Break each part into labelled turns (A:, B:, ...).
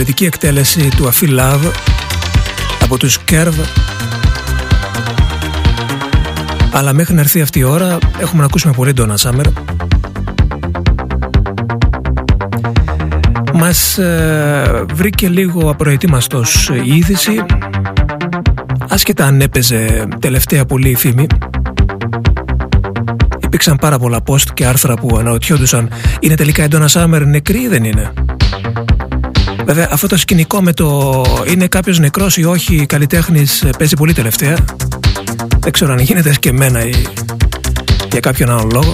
A: εξαιρετική εκτέλεση του I Love από τους Curve αλλά μέχρι να έρθει αυτή η ώρα έχουμε να ακούσουμε πολύ Donna Summer Μας ε, βρήκε λίγο απροετοίμαστος η είδηση. Άσχετα αν έπαιζε τελευταία πολύ φήμη. Υπήρξαν πάρα πολλά post και άρθρα που αναρωτιόντουσαν είναι τελικά η Donna Summer νεκρή ή δεν είναι; Βέβαια αυτό το σκηνικό με το είναι κάποιος νεκρός ή όχι καλλιτέχνης παίζει πολύ τελευταία. Δεν ξέρω αν γίνεται και εμένα ή για κάποιον άλλο λόγο.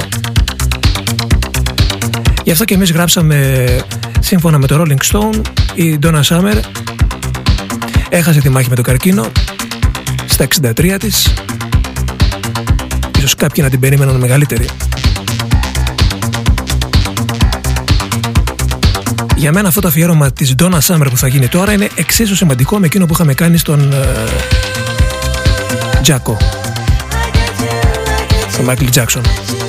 A: Γι' αυτό και εμείς γράψαμε σύμφωνα με το Rolling Stone η Donna Summer έχασε τη μάχη με το καρκίνο στα 63 της ίσως κάποιοι να την περίμεναν μεγαλύτερη Για μένα αυτό το αφιέρωμα της Donna Summer που θα γίνει τώρα είναι εξίσου σημαντικό με εκείνο που είχαμε κάνει στον Τζάκο. Τον Michael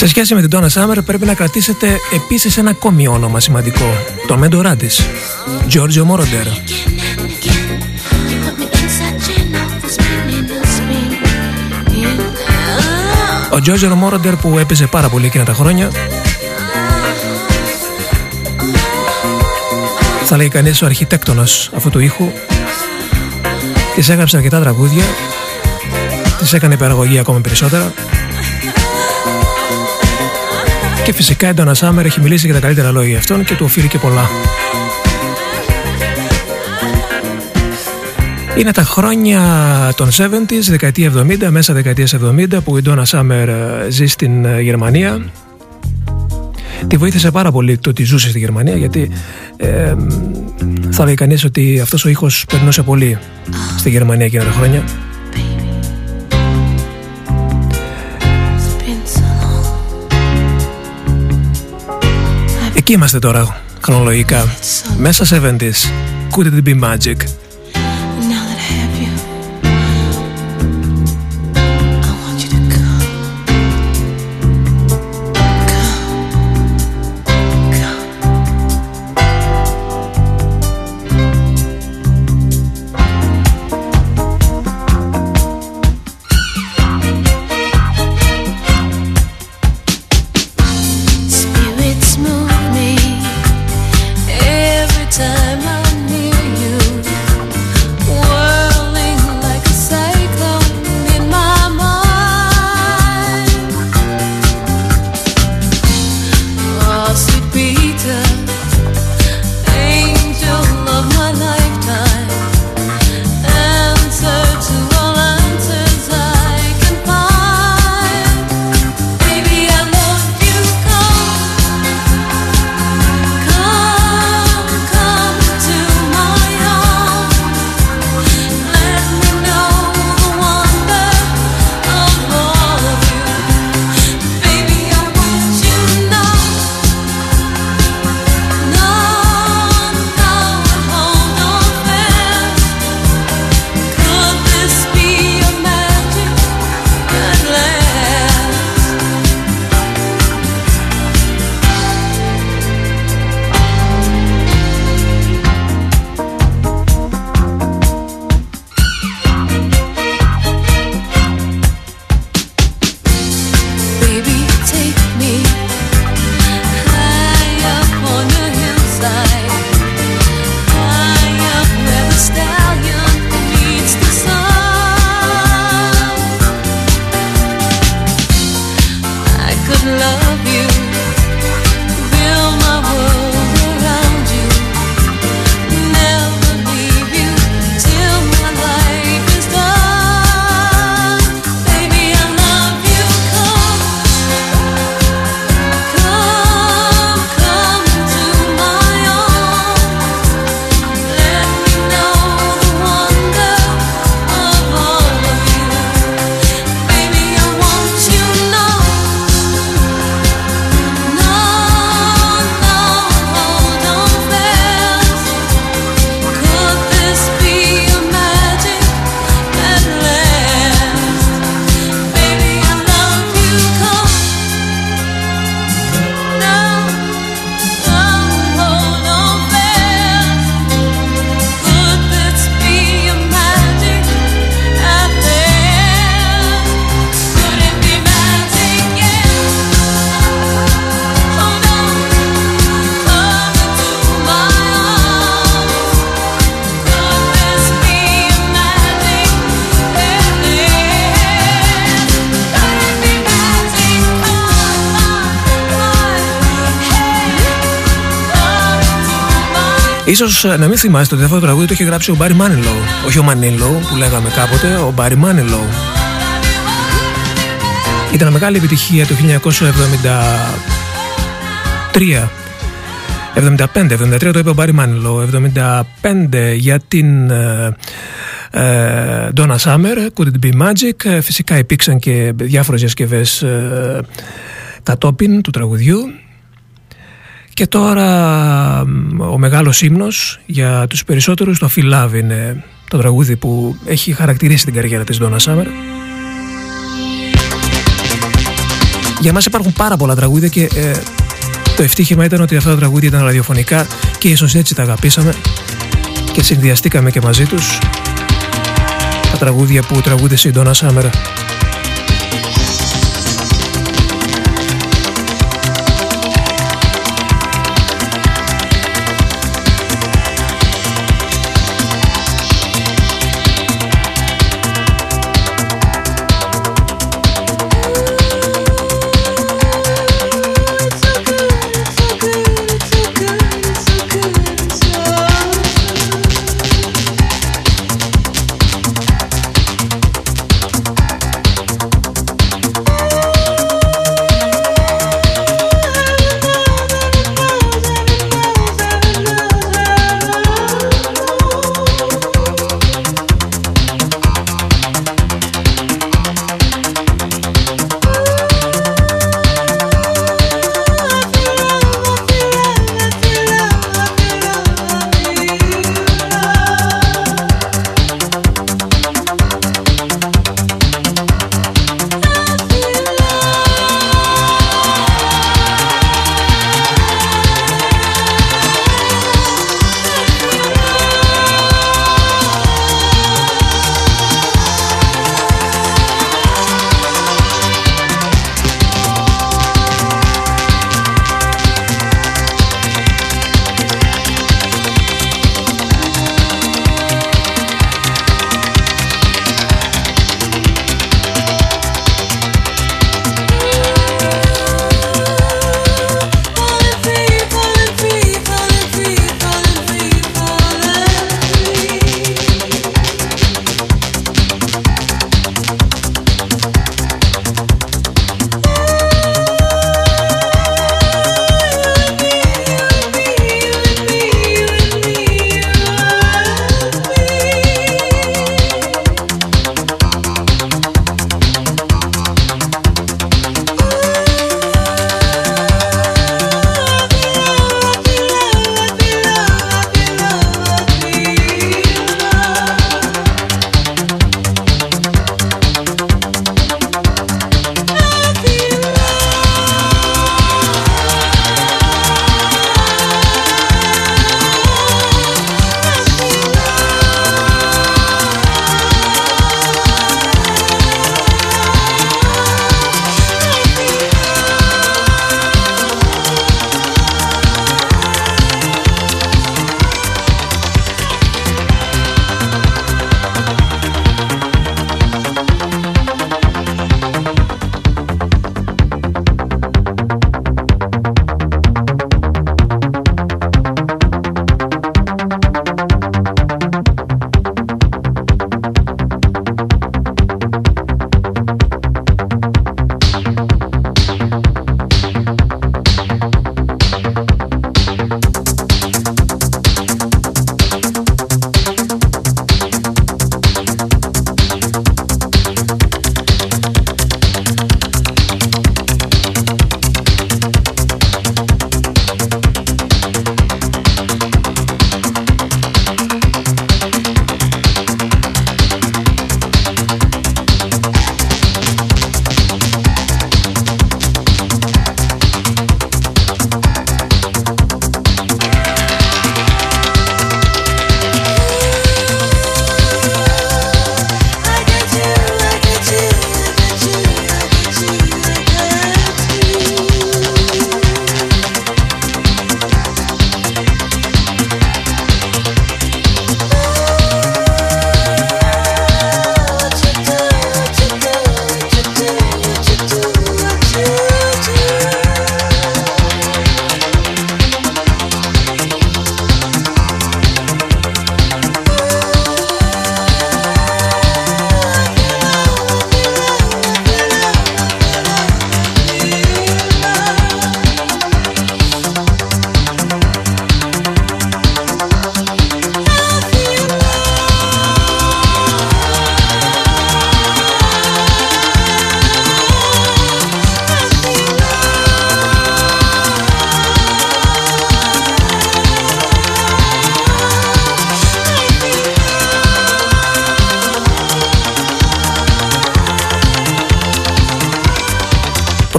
A: Jackson σχέση με την Donna Summer πρέπει να κρατήσετε επίσης ένα ακόμη όνομα σημαντικό, το μέντορά της, Giorgio Moroder. Ο Τζόζερ Μόροντερ που έπαιζε πάρα πολύ εκείνα τα χρόνια. Θα λέει κανείς ο αρχιτέκτονας αυτού του ήχου. Της έγραψε αρκετά τραγούδια. Της έκανε υπεραγωγή ακόμη περισσότερα και φυσικά η Ντόνα Σάμερ έχει μιλήσει για τα καλύτερα λόγια αυτών και του οφείλει και πολλά. Είναι τα χρόνια των 70s, δεκαετία 70, μέσα δεκαετία 70 που η Ντόνα Σάμερ ζει στην ε, Γερμανία. Τη βοήθησε πάρα πολύ το ότι ζούσε στη Γερμανία γιατί ε, θα λέει κανείς ότι αυτός ο ήχος περνούσε πολύ στη Γερμανία εκείνα τα χρόνια. Εκεί είμαστε τώρα χρονολογικά. Μέσα 70s. Could it be magic? Ίσως ε, να μην θυμάστε ότι αυτό το τραγούδι το είχε γράψει ο Μπάρι Μάνιλο. Όχι ο Μανίλο που λέγαμε κάποτε, ο Μπάρι Μάνιλο. Ήταν μεγάλη επιτυχία το 1973. 75, 73 το είπε ο Μπάρι Μάνιλο. 75 για την ε, ε, Donna Summer, Could It Be Magic. Ε, φυσικά υπήρξαν και διάφορες διασκευές ε, κατόπιν του τραγουδιού. Και τώρα ο μεγάλος ύμνος για τους περισσότερους το Feel Love είναι το τραγούδι που έχει χαρακτηρίσει την καριέρα της Donna Summer. Για μας υπάρχουν πάρα πολλά τραγούδια και ε, το ευτύχημα ήταν ότι αυτά τα τραγούδια ήταν ραδιοφωνικά και ίσως έτσι τα αγαπήσαμε και συνδυαστήκαμε και μαζί τους τα τραγούδια που τραγούδισε η Donna Summer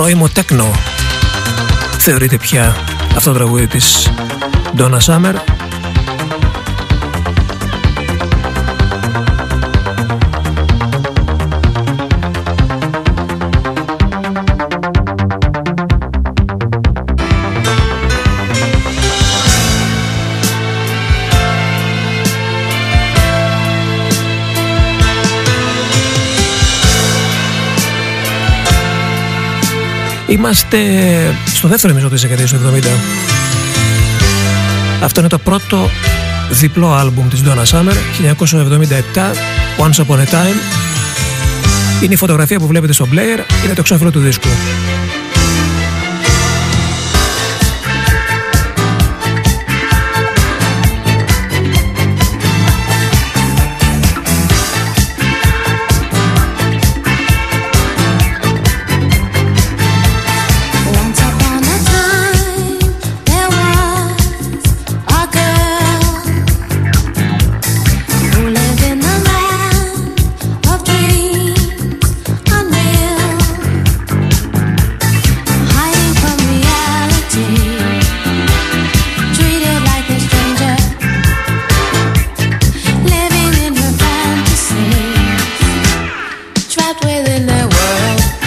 A: πρώιμο τέκνο. Θεωρείται πια αυτό το τραγούδι της Donna Summer; Είμαστε στο δεύτερο μισό της δεκαετίας του 70. Αυτό είναι το πρώτο διπλό άλμπουμ της Donna Summer, 1977, Once Upon a Time. Είναι η φωτογραφία που βλέπετε στο player, είναι το εξώφυλλο του δίσκου. in that world.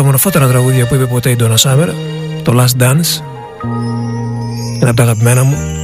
A: Ομορφότερα τραγούδια που είπε ποτέ η Donna Summer το Last Dance ένα από τα αγαπημένα μου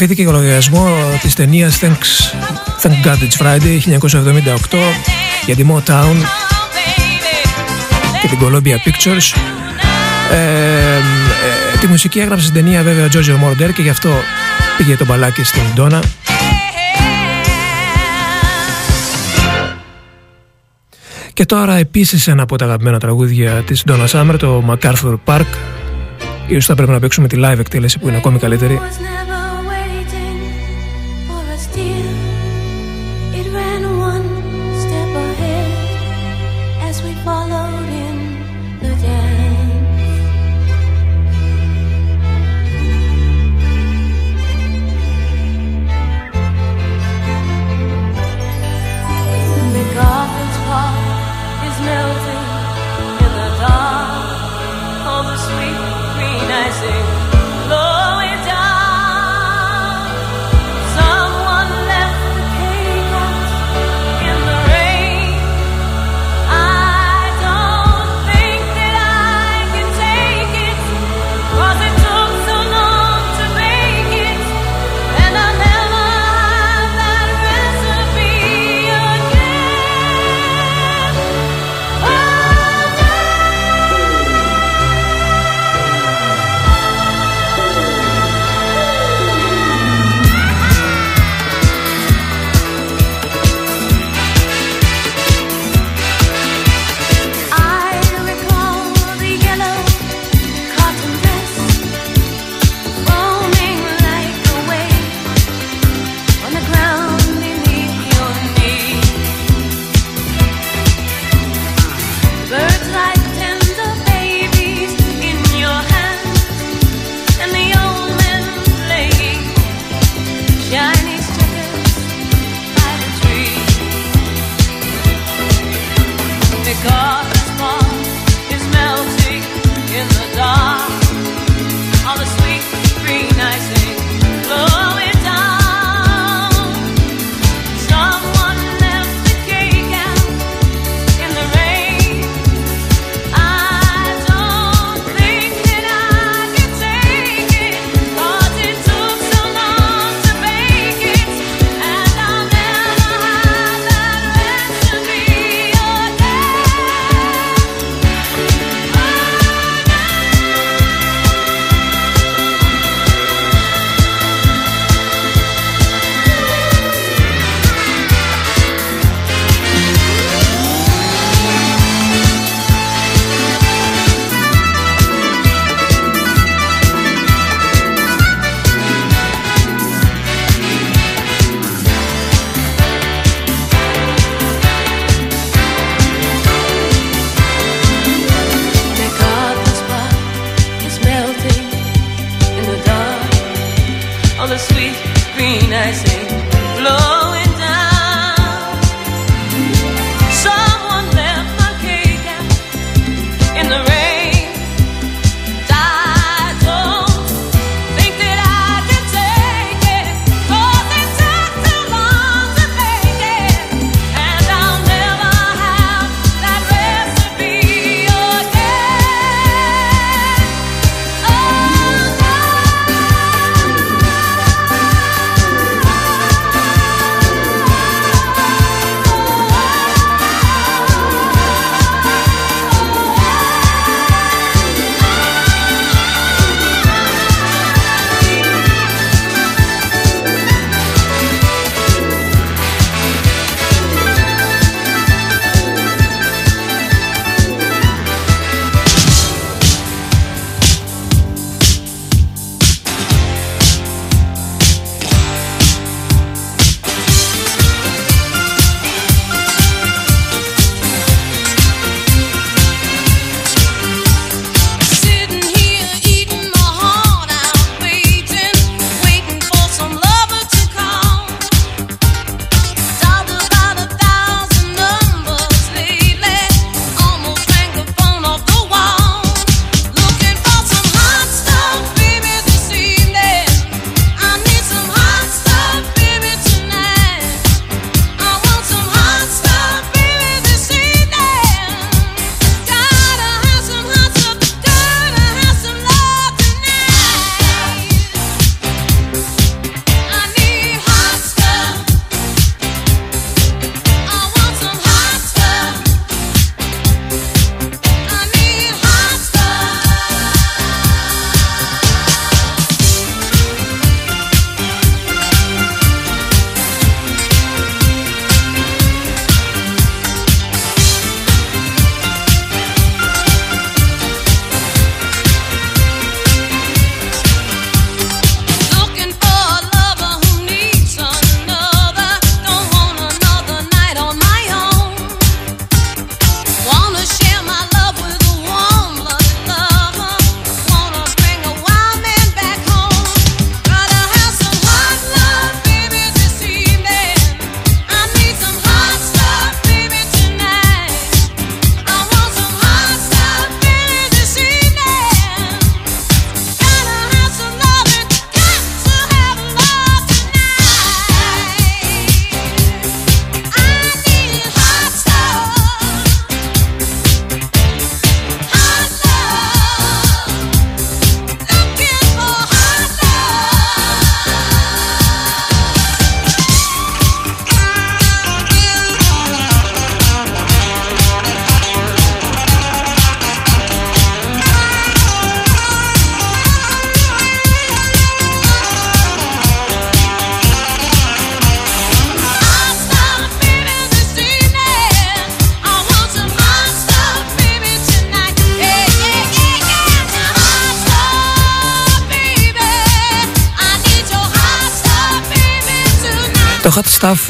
A: Ηχογραφήθηκε για λογαριασμό της ταινίας Thanks, Thank God It's Friday 1978 για τη Motown και την Columbia Pictures. Ε, ε, τη μουσική έγραψε στην ταινία βέβαια ο Giorgio Moroder και γι' αυτό πήγε το μπαλάκι στην Ντόνα. Και τώρα επίσης ένα από τα αγαπημένα τραγούδια της Donna Summer, το MacArthur Park, Ίσως θα πρέπει να παίξουμε τη live εκτέλεση που είναι ακόμη καλύτερη.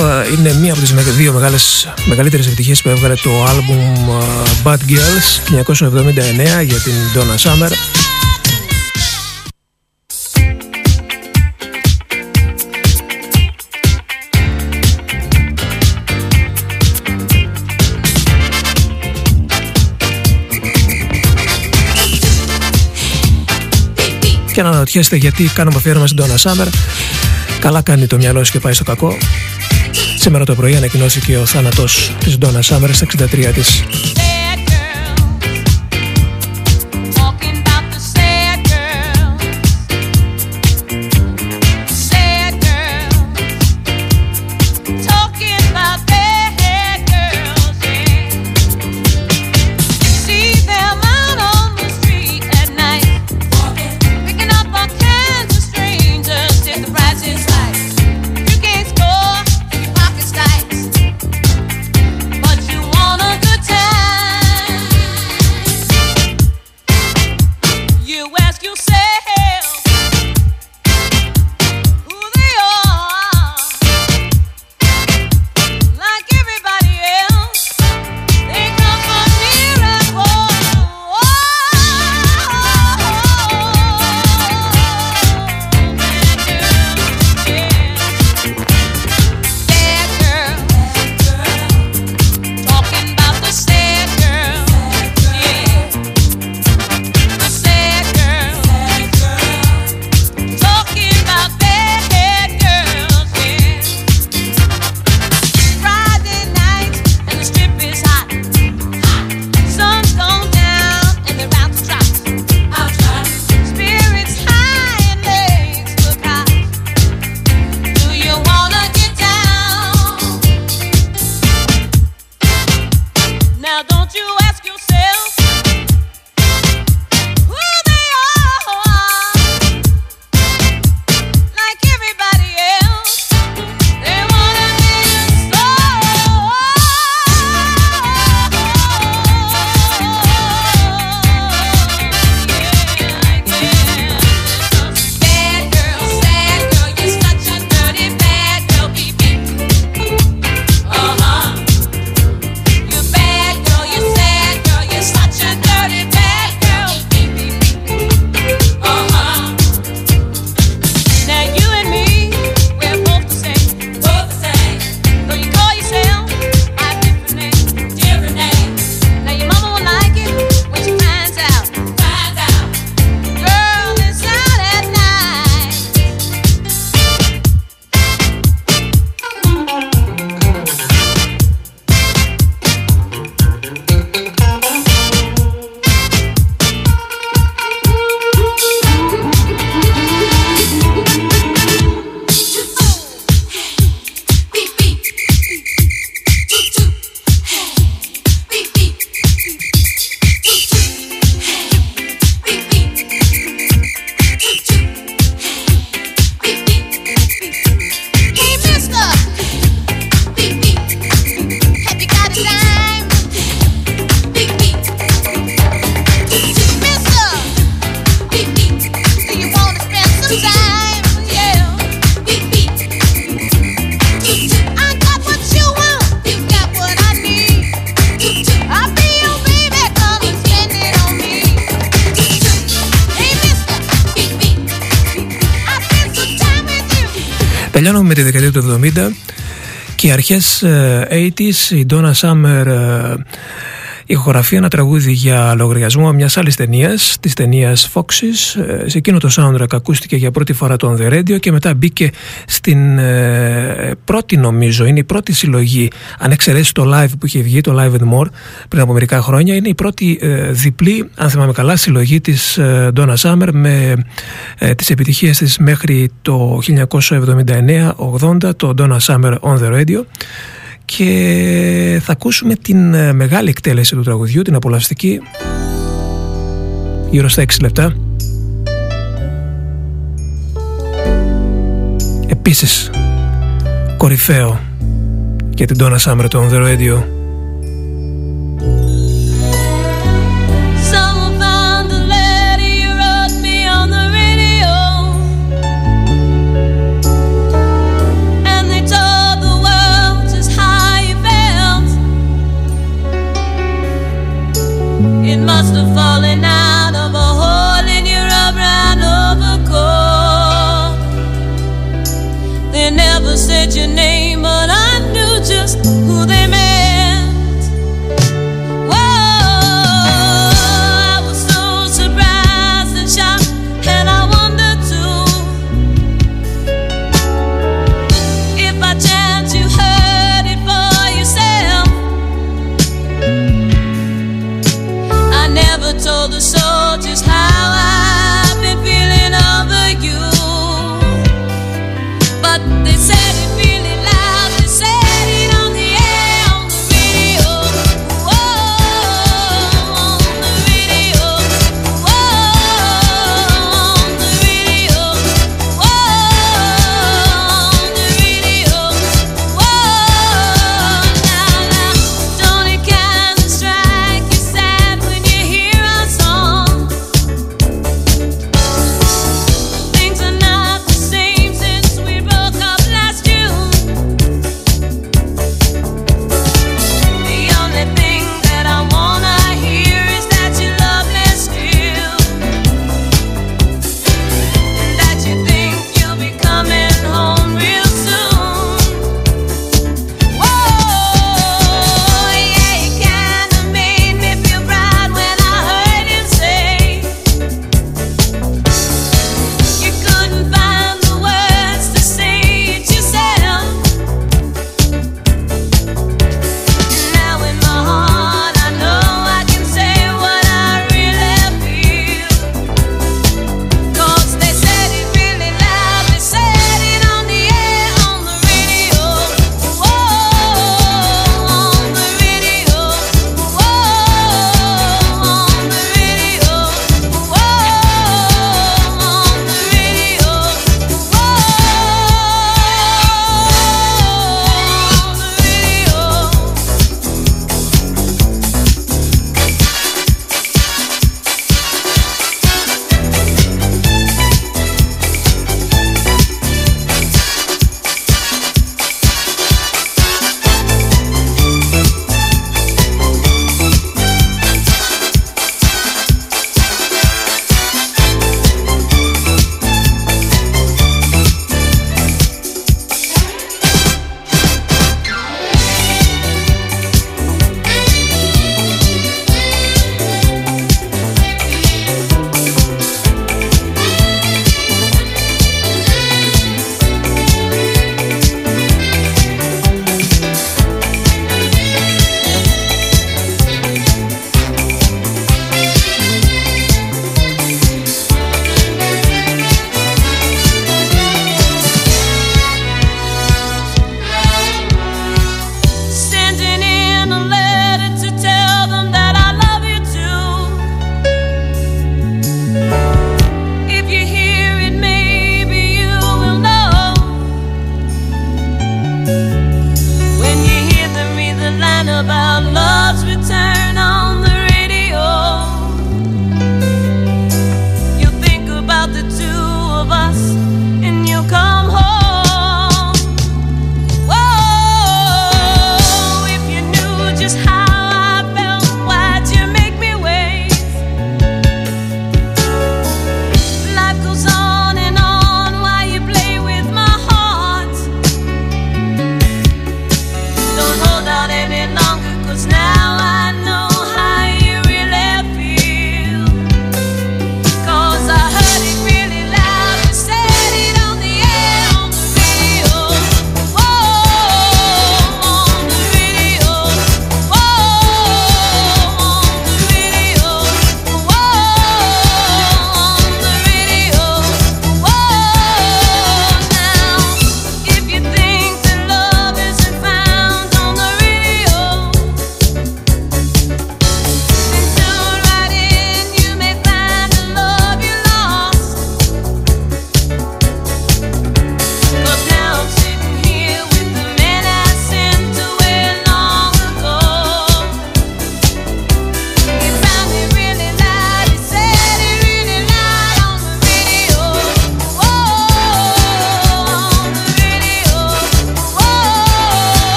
A: Είναι μία από τις δύο μεγάλες, μεγαλύτερες επιτυχίες που έβγαλε το άλμπουμ ε, Bad Girls 1979 για την Donna Summer. Και να αναρωτιέστε γιατί κάνουμε αφιέρωμα στην Donna Summer. Καλά κάνει το μυαλό σου και πάει στο κακό Σήμερα το πρωί ανακοινώθηκε ο θάνατος της Ντόνα Σάμερς στα 63 της. Δεκαετία του 70 και αρχές 80s η Donna Summer ηχογραφεί ένα τραγούδι για λογαριασμό μιας άλλης ταινίας, της ταινίας Foxes. Ε, σε εκείνο το soundtrack ακούστηκε για πρώτη φορά το On The Radio και μετά μπήκε στην ε, πρώτη, νομίζω, είναι η πρώτη συλλογή, αν εξαιρέσεις το live που είχε βγει, το Live and More πριν από μερικά χρόνια, είναι η πρώτη ε, διπλή, αν θυμάμαι καλά, συλλογή της ε, Donna Summer με ε, τις επιτυχίες της μέχρι το 1979-80, το Donna Summer On The Radio και θα ακούσουμε την ε, μεγάλη εκτέλεση του τραγουδιού, την απολαυστική. Γύρω στα 6 λεπτά. Επίσης κορυφαίο για την Donna Summer του On The Radio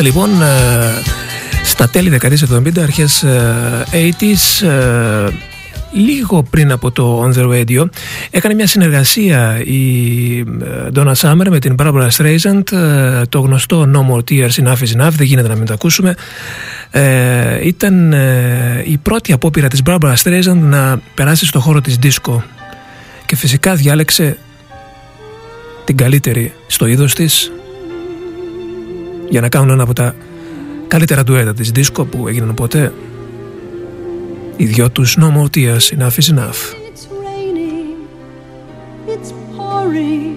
B: Είμαστε λοιπόν ε, στα τέλη δεκαετίας 70, αρχές 80s, ε, ε, λίγο πριν από το On The Radio έκανε μια συνεργασία η Donna Summer με την Barbara Streisand το γνωστό No More Tears Enough is Enough δεν γίνεται να μην το ακούσουμε. Ήταν η πρώτη απόπειρα της Barbara Streisand να περάσει στο χώρο της disco. Και φυσικά διάλεξε την καλύτερη στο είδος της για να κάνουν ένα από τα καλύτερα ντουέτα της δίσκο που έγιναν ποτέ οι δυο τους No More Tears Enough is Enough
A: It's raining, it's pouring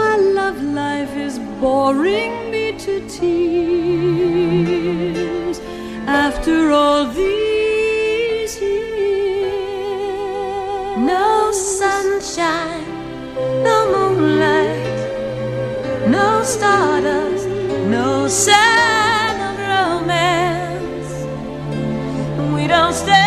A: My love life is boring me to tears After all these years No sunshine, no moonlight No stardust, sign of romance. We don't stay.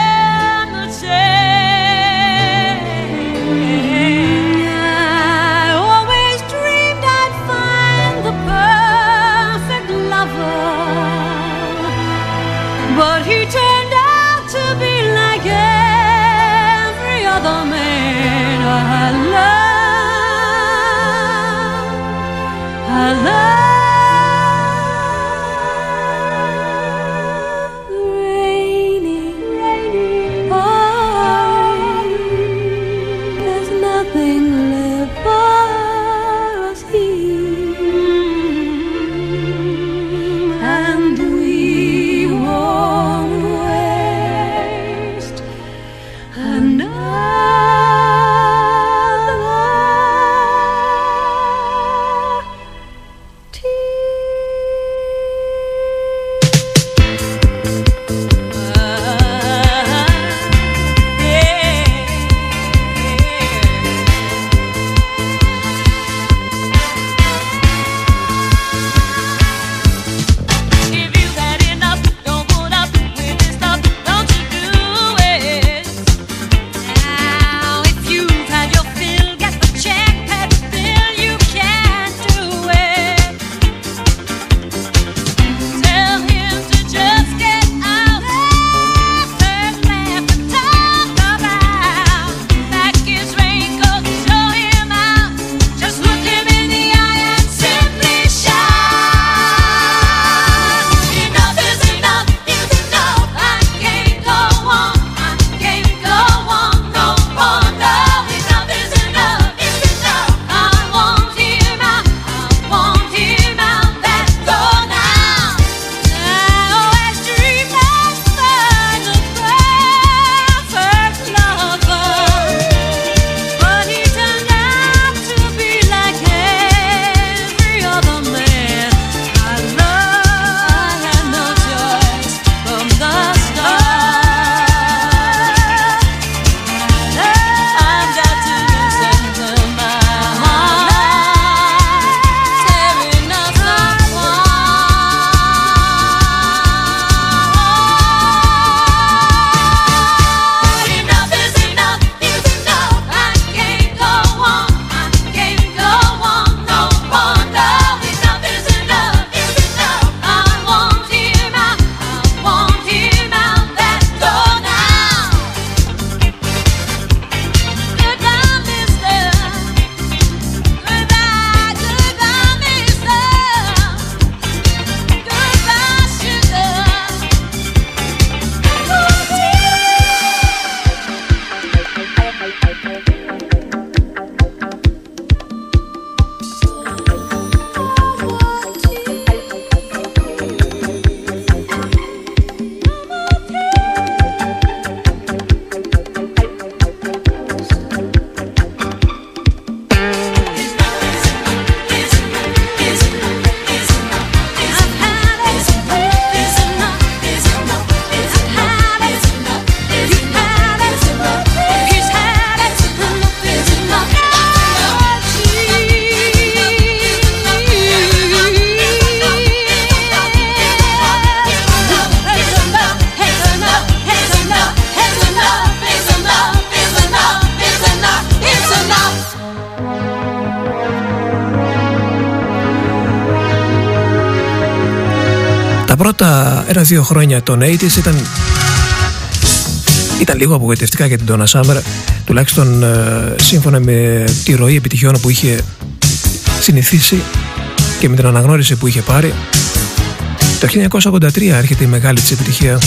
A: Πρώτα ένα-δύο χρόνια των 80's ήταν, ήταν λίγο απογοητευτικά για την Donna Summer. Τουλάχιστον ε, σύμφωνα με τη ροή επιτυχιών που είχε συνηθίσει και με την αναγνώριση που είχε πάρει το 1983 έρχεται η μεγάλη της επιτυχία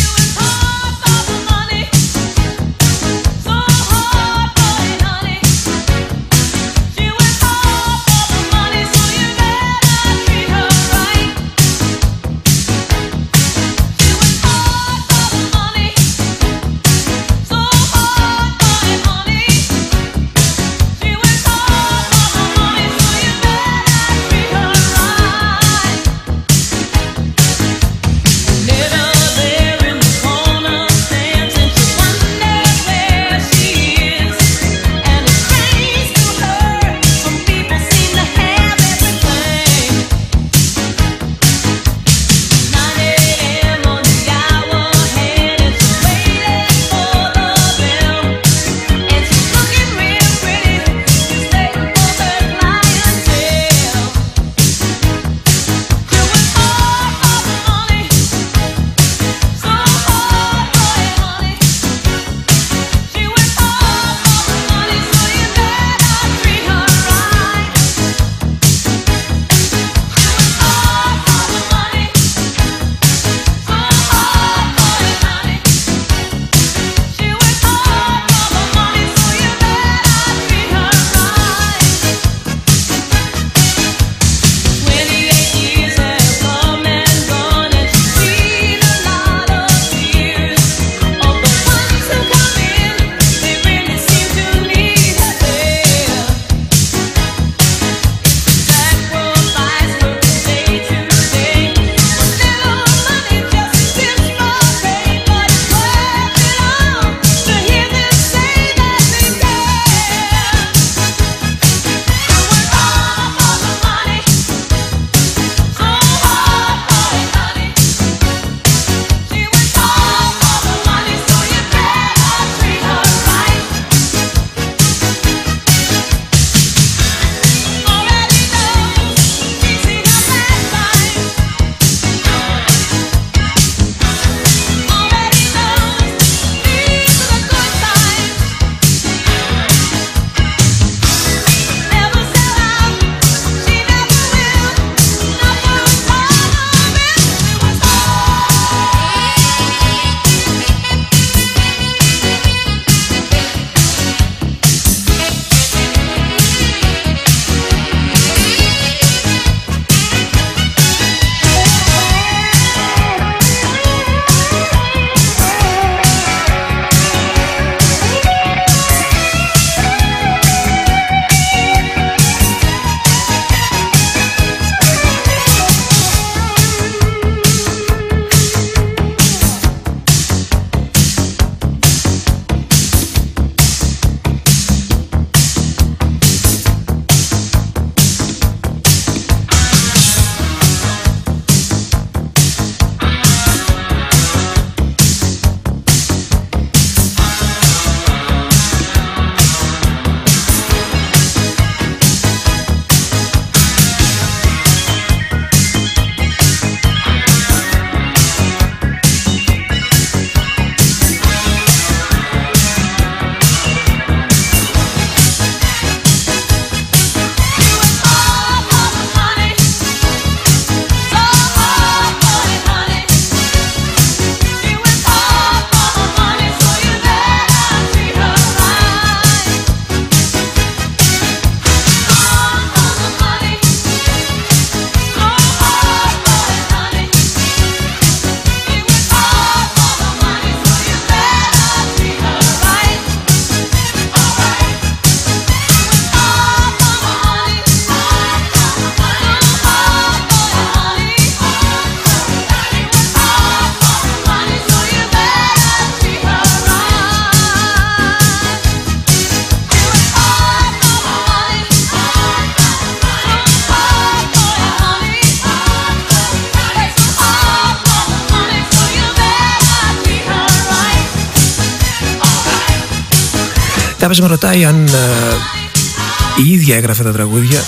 A: Κάποιος με ρωτάει αν ε, η ίδια έγραφε τα τραγούδια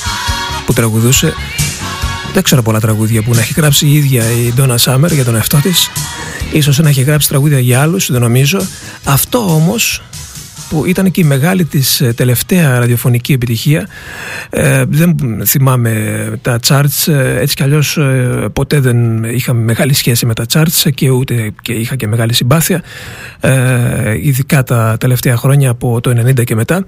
A: που τραγουδούσε. Δεν ξέρω πολλά τραγούδια που να έχει γράψει η ίδια η Ντόνα Σάμερ για τον εαυτό της. Ίσως να έχει γράψει τραγούδια για άλλους, δεν νομίζω. Αυτό όμως που ήταν και η μεγάλη της ε, τελευταία ραδιοφωνική επιτυχία. Ε, δεν θυμάμαι τα charts ε, έτσι κι αλλιώς ε, ποτέ δεν είχα μεγάλη σχέση με τα charts και ούτε και είχα και μεγάλη συμπάθεια ε, ειδικά τα τελευταία χρόνια από το 90 και μετά.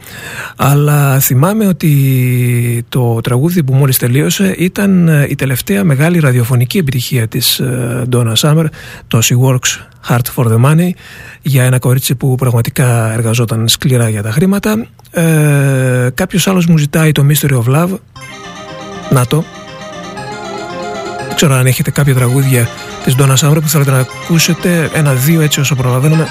A: Αλλά θυμάμαι ότι το τραγούδι που μόλις τελείωσε ήταν η τελευταία μεγάλη ραδιοφωνική επιτυχία της Donna Summer το She Works Hard for the Money για ένα κορίτσι που πραγματικά εργαζόταν σκληρά για τα χρήματα. Ε, κάποιος άλλος μου ζητάει το Mystery of Love. Να το. Δεν ξέρω αν έχετε κάποια τραγούδια της Donna Summer που θέλετε να ακούσετε. Ένα-δύο έτσι όσο προλαβαίνουμε.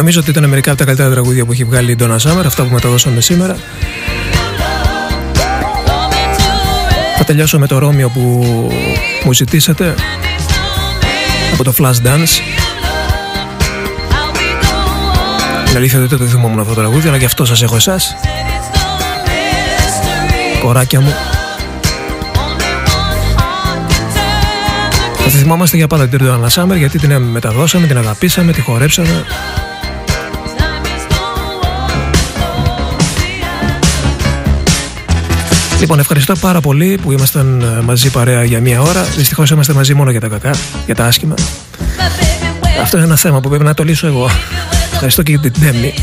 A: Νομίζω ότι ήταν μερικά από τα καλύτερα τραγούδια που έχει βγάλει η Donna Summer, αυτά που μεταδώσαμε σήμερα. Θα τελειώσω με το Ρώμιο που μου ζητήσατε από το Flash Dance. Είναι αλήθεια ότι δεν το θυμόμουν αυτό το τραγούδι, αλλά γι' αυτό σας έχω εσάς. Κοράκια μου. Θα θυμάμαστε για πάντα την Donna Summer γιατί την μεταδώσαμε, την αγαπήσαμε, τη χορέψαμε.
B: Λοιπόν, ευχαριστώ πάρα πολύ που ήμασταν ε, μαζί παρέα για μία ώρα. Δυστυχώς είμαστε μαζί μόνο για τα κακά, για τα άσχημα. Αυτό είναι ένα θέμα που πρέπει να το λύσω εγώ. Ευχαριστώ και για την τέμνη.